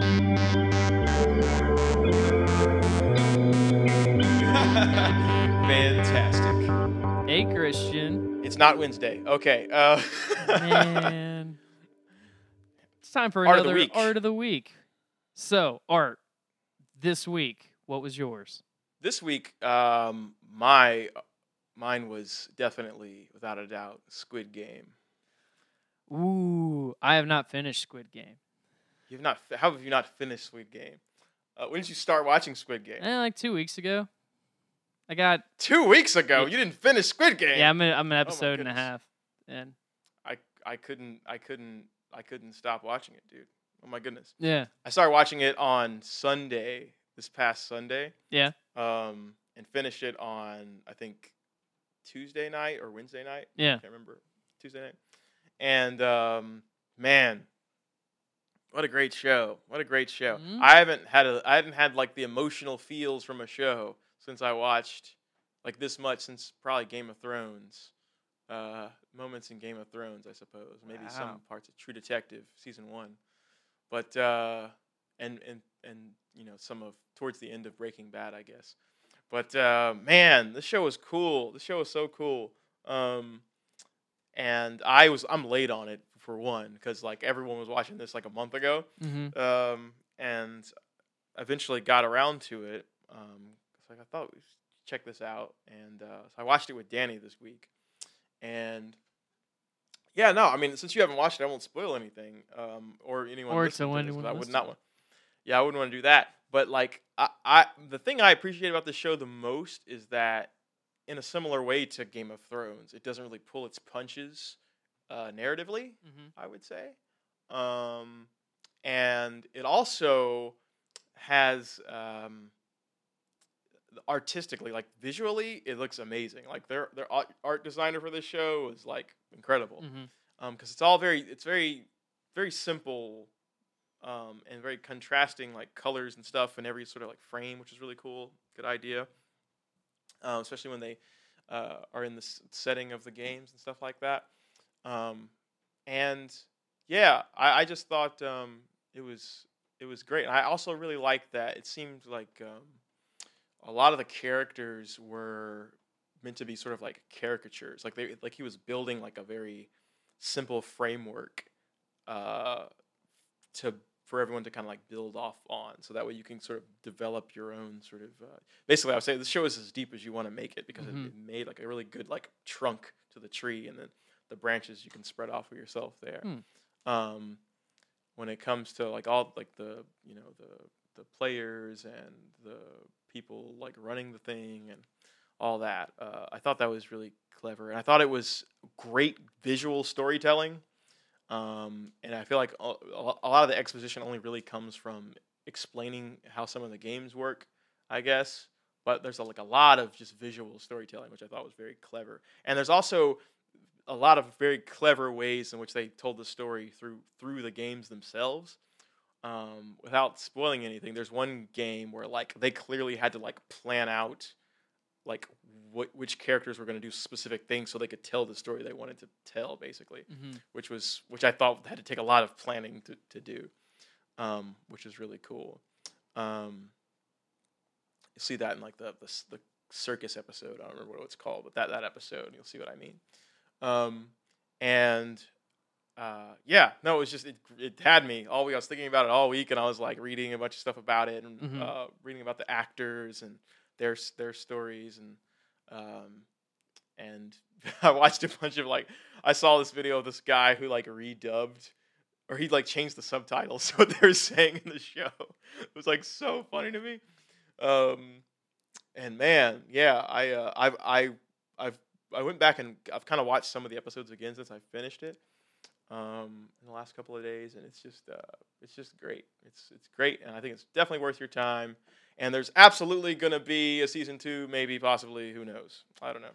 Fantastic. Hey, Christian. It's not Wednesday. Okay. Uh, Man. it's time for Art of the another week. art of the week. So, Art, this week, what was yours? this week, um, my mine was definitely, without a doubt, Squid Game. Ooh, I have not finished Squid Game. You've not. How have you not finished Squid Game? Uh, when did you start watching Squid Game? Eh, like two weeks ago. I got Two weeks ago. You didn't finish Squid Game. yeah, I'm, a, I'm an my episode and a half, and I I couldn't I couldn't I couldn't stop watching it, dude. Oh my goodness. yeah, I started watching it on Sunday, this past Sunday. Yeah. Um, and finished it on I think Tuesday night or Wednesday night. yeah. I can't remember. Tuesday night. And um, man, what a great show! What a great show! Mhm. I haven't had a I haven't had like the emotional feels from a show since I watched like this much since probably Game of Thrones. Uh, moments in Game of Thrones, I suppose. Maybe some parts of True Detective season one, but uh, and and and you know some of towards the end of Breaking Bad, I guess. But uh, man, the show was cool. The show was so cool. Um, and I was I'm late on it for one because like everyone was watching this like a month ago, Mm-hmm. um, and eventually got around to it. Um, like I thought we should check this out, and uh, so I watched it with Danny this week, and yeah, no, I mean since you haven't watched it, I won't spoil anything, um, or anyone Or to this, I would not want. Yeah, I wouldn't want to do that. But like, I, I the thing I appreciate about the show the most is that, in a similar way to Game of Thrones, it doesn't really pull its punches, uh, narratively. Mm-hmm. I would say. Um, and it also has um, artistically, like visually, it looks amazing. Like their their art, designer for this show is like incredible. Mm-hmm. Um, because it's all very it's very very simple, um, and very contrasting like colors and stuff in every sort of like frame, which is really cool. Good idea. Um, especially when they uh, are in the s- setting of the games and stuff like that. Um, and yeah, I, I just thought um, it was it was great. And I also really liked that it seemed like um, a lot of the characters were meant to be sort of like caricatures. Like they like he was building like a very simple framework uh, to for everyone to kind of like build off on, so that way you can sort of develop your own sort of. Uh, basically, I would say the show is as deep as you want to make it because Mhm. it, it made like a really good like trunk to the tree, and then the branches you can spread off of yourself there. Hmm. Um, when it comes to like all like the you know the the players and the people like running the thing and all that, uh, I thought that was really clever, and I thought it was great visual storytelling. Um, and I feel like a, a lot of the exposition only really comes from explaining how some of the games work, I guess. But there's a, like a lot of just visual storytelling, which I thought was very clever. And there's also a lot of very clever ways in which they told the story through through the games themselves. Um, without spoiling anything, there's one game where like they clearly had to like plan out like what which characters were going to do specific things so they could tell the story they wanted to tell, basically Mm-hmm. which was which I thought had to take a lot of planning to, to do, um, which is really cool. Um, you'll see that in like the, the the circus episode. I don't remember what it's called, but that that episode, you'll see what I mean. Um, and uh, yeah, no, it was just it, it had me all week. I was thinking about it all week, and I was like reading a bunch of stuff about it and Mhm. uh, reading about the actors and their their stories and um, and I watched a bunch of like I saw this video of this guy who like redubbed or he like changed the subtitles to what they were saying in the show. It was like so funny to me. Um, and man, yeah, I uh, I've I I've I went back and I've kind of watched some of the episodes again since I finished it um, in the last couple of days, and it's just uh, it's just great. It's it's great, and I think it's definitely worth your time. And there's absolutely gonna be a season two, maybe, possibly. Who knows? I don't know.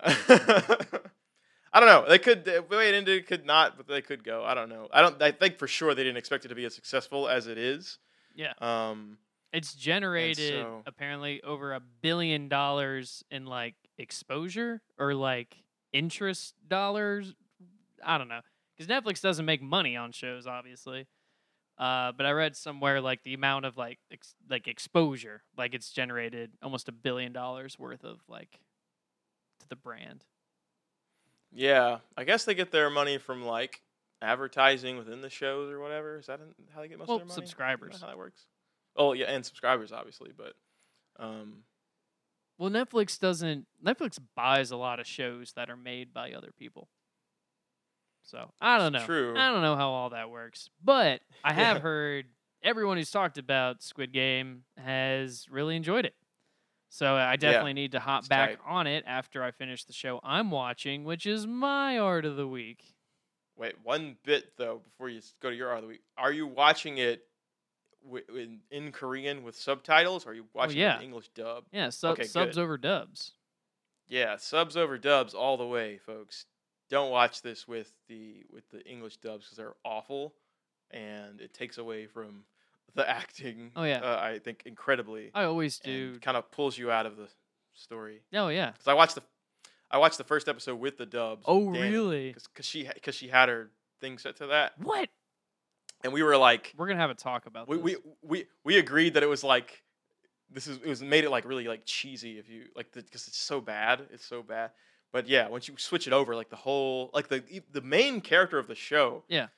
I don't know. They could the way it ended could not, but they could go. I don't know. I don't. I think for sure they didn't expect it to be as successful as it is. Yeah. Um. It's generated so- apparently over a billion dollars in like exposure or like interest dollars. I don't know because Netflix doesn't make money on shows, obviously. Uh, but I read somewhere like the amount of like ex- like exposure, like it's generated almost a billion dollars worth of like to the brand. Yeah, I guess they get their money from like advertising within the shows or whatever. Is that how they get most Well, of their money? Subscribers. how that works? Oh yeah, and subscribers obviously, but um, Well, Netflix doesn't. Netflix buys a lot of shows that are made by other people. So I don't know. true. I don't know how all that works, but I have Yeah. heard everyone who's talked about Squid Game has really enjoyed it. So I definitely need to hop it's back tight. on it after I finish the show I'm watching, which is my art of the week. wait one bit though before you go to your other week. Are you watching it wi- in, in Korean with subtitles? Or are you watching Oh, yeah. with English dub? Yeah, sub, Okay, subs good. over dubs. Yeah, subs over dubs all the way, folks. Don't watch this with the with the English dubs because they're awful, and it takes away from the acting. Oh, yeah. uh, I think incredibly. I always do. kind of pulls you out of the story. Oh yeah. Because I watched the I watched the first episode with the dubs. Oh really? Because she because she had her thing set to that, What? And we were like, We're gonna have a talk about we this. we we we agreed that it was like this is it was made it like really like cheesy if you like because it's so bad it's so bad but yeah once you switch it over like the whole like the the main character of the show Yeah.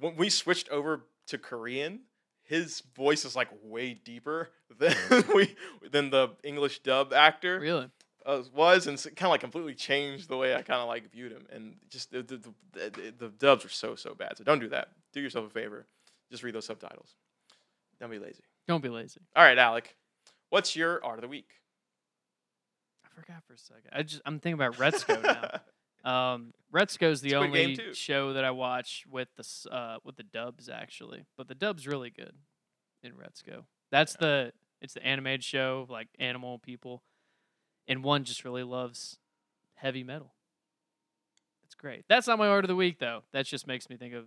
when we switched over to Korean his voice is like way deeper than we than the English dub actor really? Uh, was and kind of like completely changed the way I kind of like viewed him and just the the, the the dubs were so so bad so don't do that do yourself a favor just read those subtitles don't be lazy Don't be lazy. all right, Alec. What's your art of the week? I forgot for a second. I just I'm thinking about Redsco now. Um, Redsco's the only show that I watch with the uh with the dubs actually, but the dubs really good in Redsco. That's the it's the animated show like animal people, and one just really loves heavy metal. It's great. That's not my art of the week though. That just makes me think of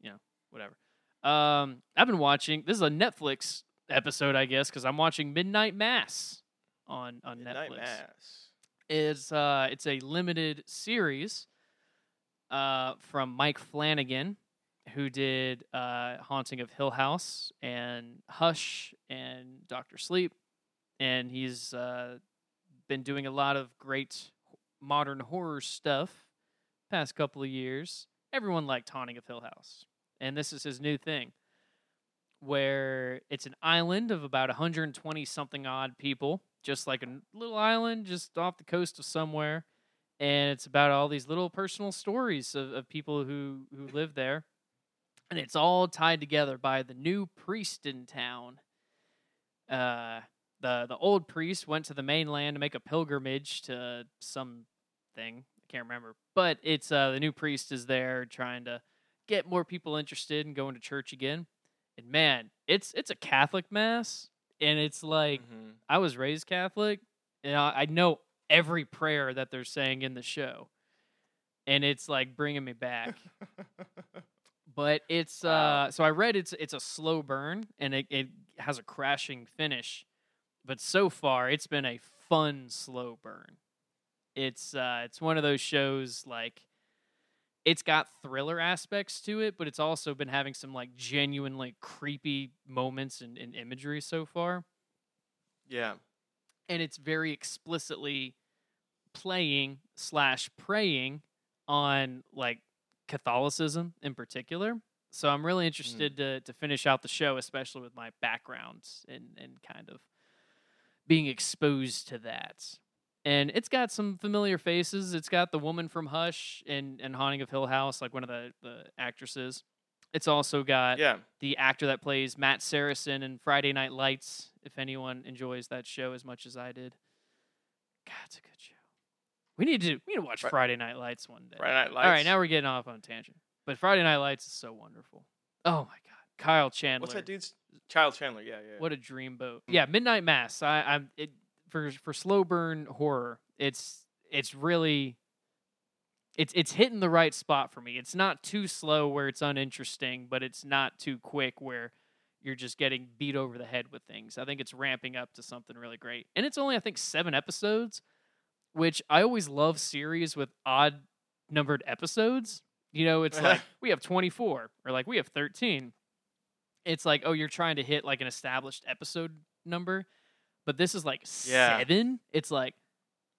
you know whatever. Um, I've been watching. This is a Netflix episode, I guess, because I'm watching Midnight Mass on on Midnight Netflix Mass. is uh it's a limited series uh from Mike Flanagan who did uh Haunting of Hill House and Hush and Doctor Sleep and he's uh been doing a lot of great modern horror stuff past couple of years. Everyone liked Haunting of Hill House and this is his new thing where it's an island of about 120 something odd people, just like a little island just off the coast of somewhere. And it's about all these little personal stories of, of people who, who live there. And it's all tied together by the new priest in town. Uh, the, the old priest went to the mainland to make a pilgrimage to some thing. I can't remember. But it's uh, the new priest is there trying to get more people interested in going to church again and man, it's it's a Catholic mass, and it's like Mhm. I was raised Catholic, and I, I know every prayer that they're saying in the show, and it's like bringing me back. but it's uh, so I read it's it's a slow burn, and it, it has a crashing finish, but so far it's been a fun slow burn. It's uh, it's one of those shows like it's got thriller aspects to it, but it's also been having some like genuinely creepy moments and, and imagery so far. yeah. And it's very explicitly playing slash preying on like Catholicism in particular. So I'm really interested to to finish out the show, especially with my backgrounds and and kind of being exposed to that. And it's got some familiar faces. It's got the woman from Hush and, and Haunting of Hill House, like one of the, the actresses. It's also got Yeah. the actor that plays Matt Saracen in Friday Night Lights, if anyone enjoys that show as much as I did. God, it's a good show. We need to we need to watch Fri- Friday Night Lights one day. Friday Night Lights. All right, now we're getting off on a tangent. But Friday Night Lights is so wonderful. Oh my god. Kyle Chandler. What's that dude's? Kyle Chandler. Yeah, yeah. What a dreamboat. Hmm. Yeah, Midnight Mass. I, I'm it for for slow burn horror. It's it's really it's it's hitting the right spot for me. It's not too slow where it's uninteresting, but it's not too quick where you're just getting beat over the head with things. I think it's ramping up to something really great. And it's only I think 7 episodes, which I always love series with odd numbered episodes. You know, it's like we have 24 or like we have 13. It's like oh you're trying to hit like an established episode number, but this is like Yeah. seven. It's like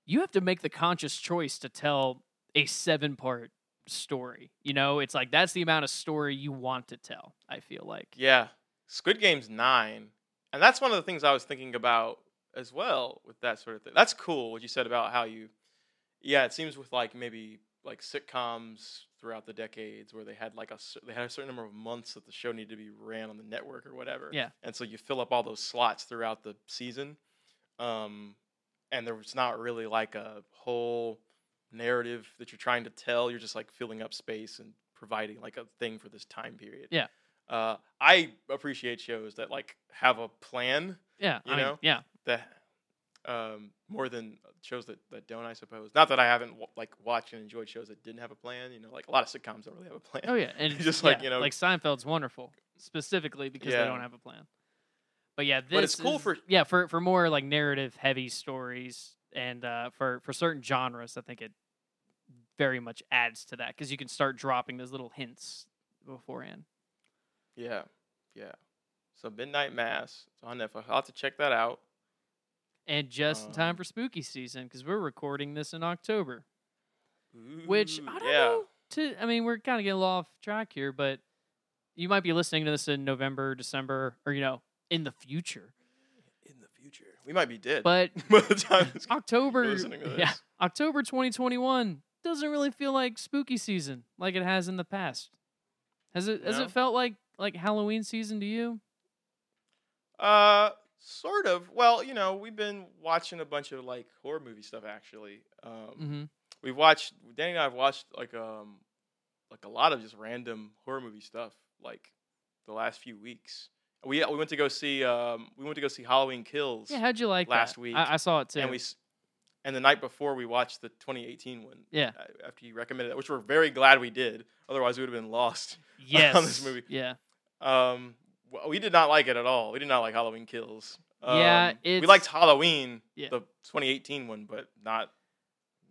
you have to make the conscious choice to tell a seven part story. You know, it's like that's the amount of story you want to tell. I feel like Yeah. Squid Game's nine. And that's one of the things I was thinking about as well with that sort of thing. That's cool what you said about how you Yeah, it seems with like maybe like sitcoms throughout the decades where they had like a they had a certain number of months that the show needed to be ran on the network or whatever. Yeah. And so you fill up all those slots throughout the season. Um and there was not really like a whole narrative that you're trying to tell. You're just like filling up space and providing like a thing for this time period. Yeah. Uh, I appreciate shows that like have a plan yeah, You I mean, know? yeah, that um, more than shows that, that don't. I suppose. Not that I haven't wa- like watched and enjoyed shows that didn't have a plan. You know, like a lot of sitcoms don't really have a plan. oh yeah, and Just like, yeah, you know- like Seinfeld's wonderful specifically because they don't have a plan. But yeah, this But it's cool is- for- yeah for for more like narrative heavy stories and uh, for for certain genres. I think it very much adds to that because you can start dropping those little hints beforehand. Yeah, yeah. So Midnight Mass. On Netflix. I'll have to check that out. And just in time Um, for spooky season because we're recording this in October. Which I don't yeah. know. To I mean, we're kind of getting a little off track here, but you might be listening to this in November, December, or you know, in the future. In the future, we might be dead. But by the time October, yeah. October 2021 doesn't really feel like spooky season like it has in the past. Has it? Has No? it felt like like Halloween season to you? Uh, sort of. Well, you know, we've been watching a bunch of like horror movie stuff. Actually, um, Mm-hmm. we've watched. Danny and I have watched like um, like a lot of just random horror movie stuff. Like the last few weeks, we we went to go see um, we went to go see Halloween Kills. Yeah, how'd you like last that? week, I, I saw it too. and we and the night before we watched the 2018 one. Yeah. uh, After you recommended it, which we're very glad we did. Otherwise, we would have been lost. yes, on this movie. Yeah, Um, we did not like it at all. We did not like Halloween Kills. Yeah, Um, we liked Halloween, Yeah. the 2018 one, but not,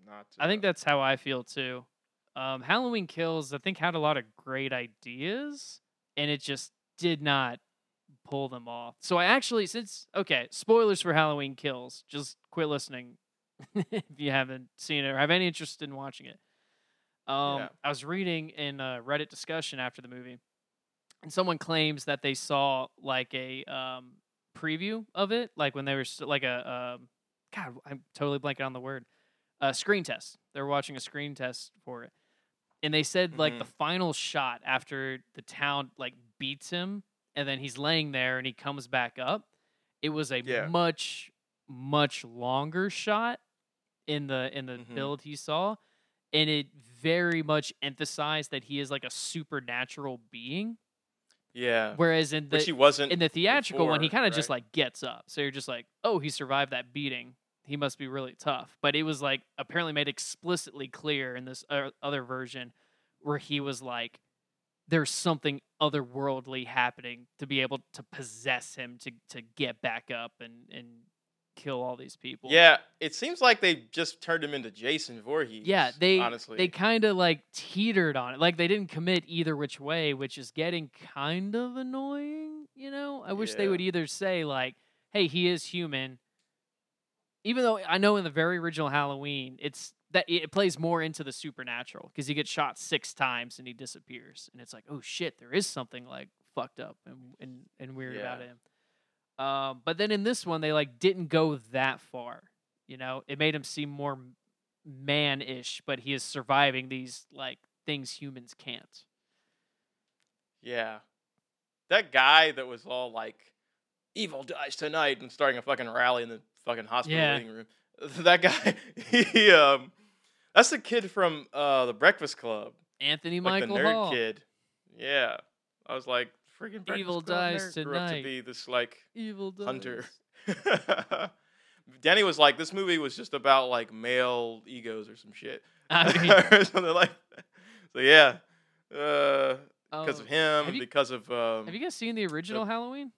not. I think uh, that's how I feel too. Um, Halloween Kills, I think, had a lot of great ideas, and it just did not pull them off. So I actually, since okay, spoilers for Halloween Kills, just quit listening if you haven't seen it or have any interest in watching it. Um, Yeah. I was reading in a Reddit discussion after the movie, and someone claims that they saw like a um, preview of it, like when they were st- like a um, God, I'm totally blanking on the word. A screen test. They were watching a screen test for it, and they said like the Mhm. final shot after the town like beats him, and then he's laying there and he comes back up. It was a Yeah. much much longer shot in the in the Mhm. build he saw, and it very much emphasized that he is like a supernatural being. Yeah, Whereas in the which he wasn't in the theatrical one, he kind of just like gets up. So you're just like, oh, he survived that beating. He must be really tough. But it was like apparently made explicitly clear in this other version where he was like, there's something otherworldly happening to be able to possess him to to get back up and and kill all these people. Yeah, it seems like they just turned him into Jason Voorhees. Yeah, they honestly they kind of like teetered on it. Like they didn't commit either which way, which is getting kind of annoying, you know? I wish they would either say like, "Hey, he is human." Even though I know in the very original Halloween, it's that it plays more into the supernatural because he gets shot 6 times and he disappears and it's like, "Oh shit, there is something like fucked up and and, and weird about him." Um, but then in this one, they like didn't go that far. You know, it made him seem more man-ish, but he is surviving these like things humans can't. Yeah. That guy that was all like, evil dies tonight and starting a fucking rally in the fucking hospital Yeah. waiting room. That guy, he, um, that's the kid from uh, the Breakfast Club. Anthony Like Michael the nerd Hall, kid. Yeah. I was like, freaking Breakfast Evil Club dies nerd grew up to tonight. be this like evil does. hunter. Danny was like, this movie was just about like male egos or some shit. I mean, or something like that. So yeah. Uh, because oh, of him, have you- because of um, have you guys seen the original Halloween?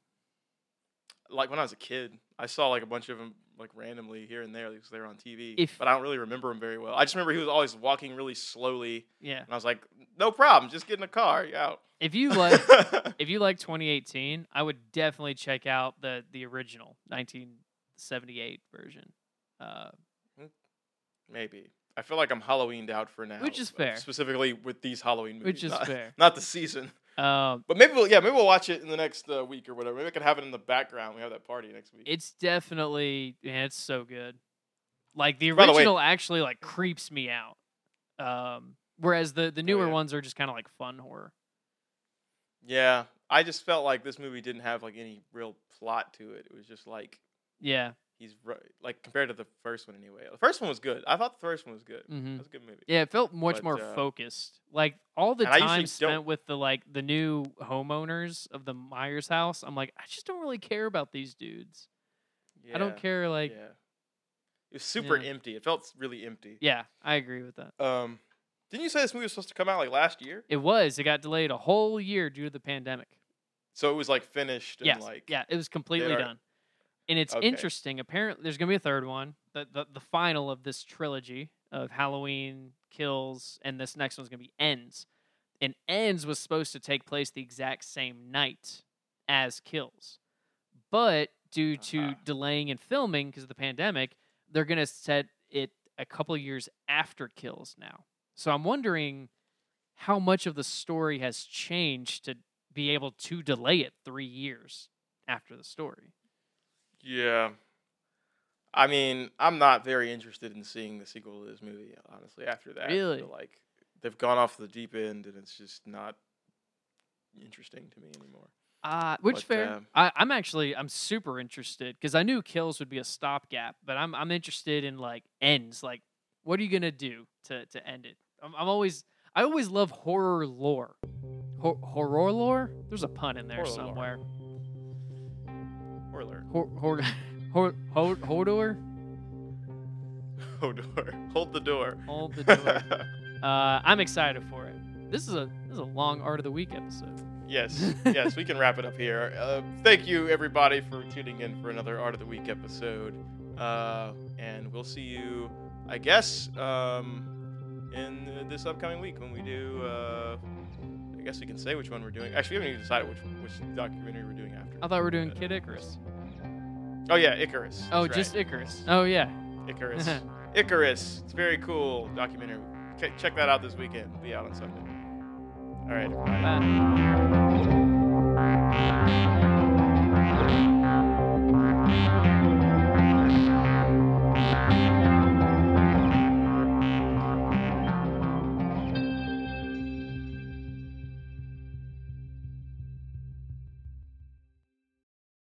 like when I was a kid, I saw like a bunch of them like randomly here and there because they were on TV. If- but I don't really remember him very well. I just remember he was always walking really slowly, Yeah. and I was like, "No problem, just get in a car, you out." If you like if you like 2018, I would definitely check out the the original 1978 version. Uh, Maybe I feel like I'm Halloweened out for now, Which is fair. Specifically with these Halloween movies, which is not, fair. not the season. Um, But maybe we'll, yeah, maybe we'll watch it in the next uh, week or whatever. Maybe I can have it in the background. We have that party next week. it's definitely man, it's so good. Like the By the way- original actually like creeps me out. Um, whereas the the newer Oh, yeah. ones are just kind of like fun horror. yeah, I just felt like this movie didn't have like any real plot to it. It was just like Yeah. He's like compared to the first one anyway. The first one was good. I thought the first one was good. hmm It was a good movie. Yeah, it felt much But, more uh, focused. Like all the time don't- spent with the like the new homeowners of the Myers house, I'm like, I just don't really care about these dudes. I don't care. Like, yeah, it was super Yeah. empty. It felt really empty. yeah, I agree with that. Um, didn't you say this movie was supposed to come out like last year? It was. It got delayed a whole year due to the pandemic. So it was like finished and like yeah, it was completely done. And it's Okay. interesting. Apparently, there's going to be a third one, the, the the final of this trilogy of Halloween kills, and this next one's going to be ends. And ends was supposed to take place the exact same night as kills, but due to Uh-huh. delaying and filming because of the pandemic, they're going to set it a couple years after kills now. So I'm wondering how much of the story has changed to be able to delay it three years after the story. Yeah. I mean, I'm not very interested in seeing the sequel to this movie, honestly, after that. Really? Like, they've gone off the deep end, and it's just not interesting to me anymore. Uh, which But, fair. um, I, I'm actually I'm super interested because I knew kills would be a stopgap, but I'm I'm interested in like ends. Like, what are you gonna do to to end it? I'm, I'm always I always love horror lore. Hor- horror lore? There's a pun in there Horror lore. Spoiler. Hor hor hor hor Hodor? Hold the door. Hold the door. Hold the door. uh, I'm excited for it. This is a this is a long art of the week episode. yes, yes, we can wrap it up here. Uh, thank you, everybody, for tuning in for another Art of the Week episode. Uh, and we'll see you, I guess, um, in this upcoming week when we do. Uh, I guess we can say which one we're doing. Actually, we haven't even decided which which documentary we're doing after. I thought we were doing Uh, Kid Icarus. Oh yeah, Icarus. Oh, That's just right. Icarus. Oh yeah. Icarus. Icarus. It's a very cool documentary. Ch- check that out this weekend. It'll be out on Sunday. All right. everybody. Bye.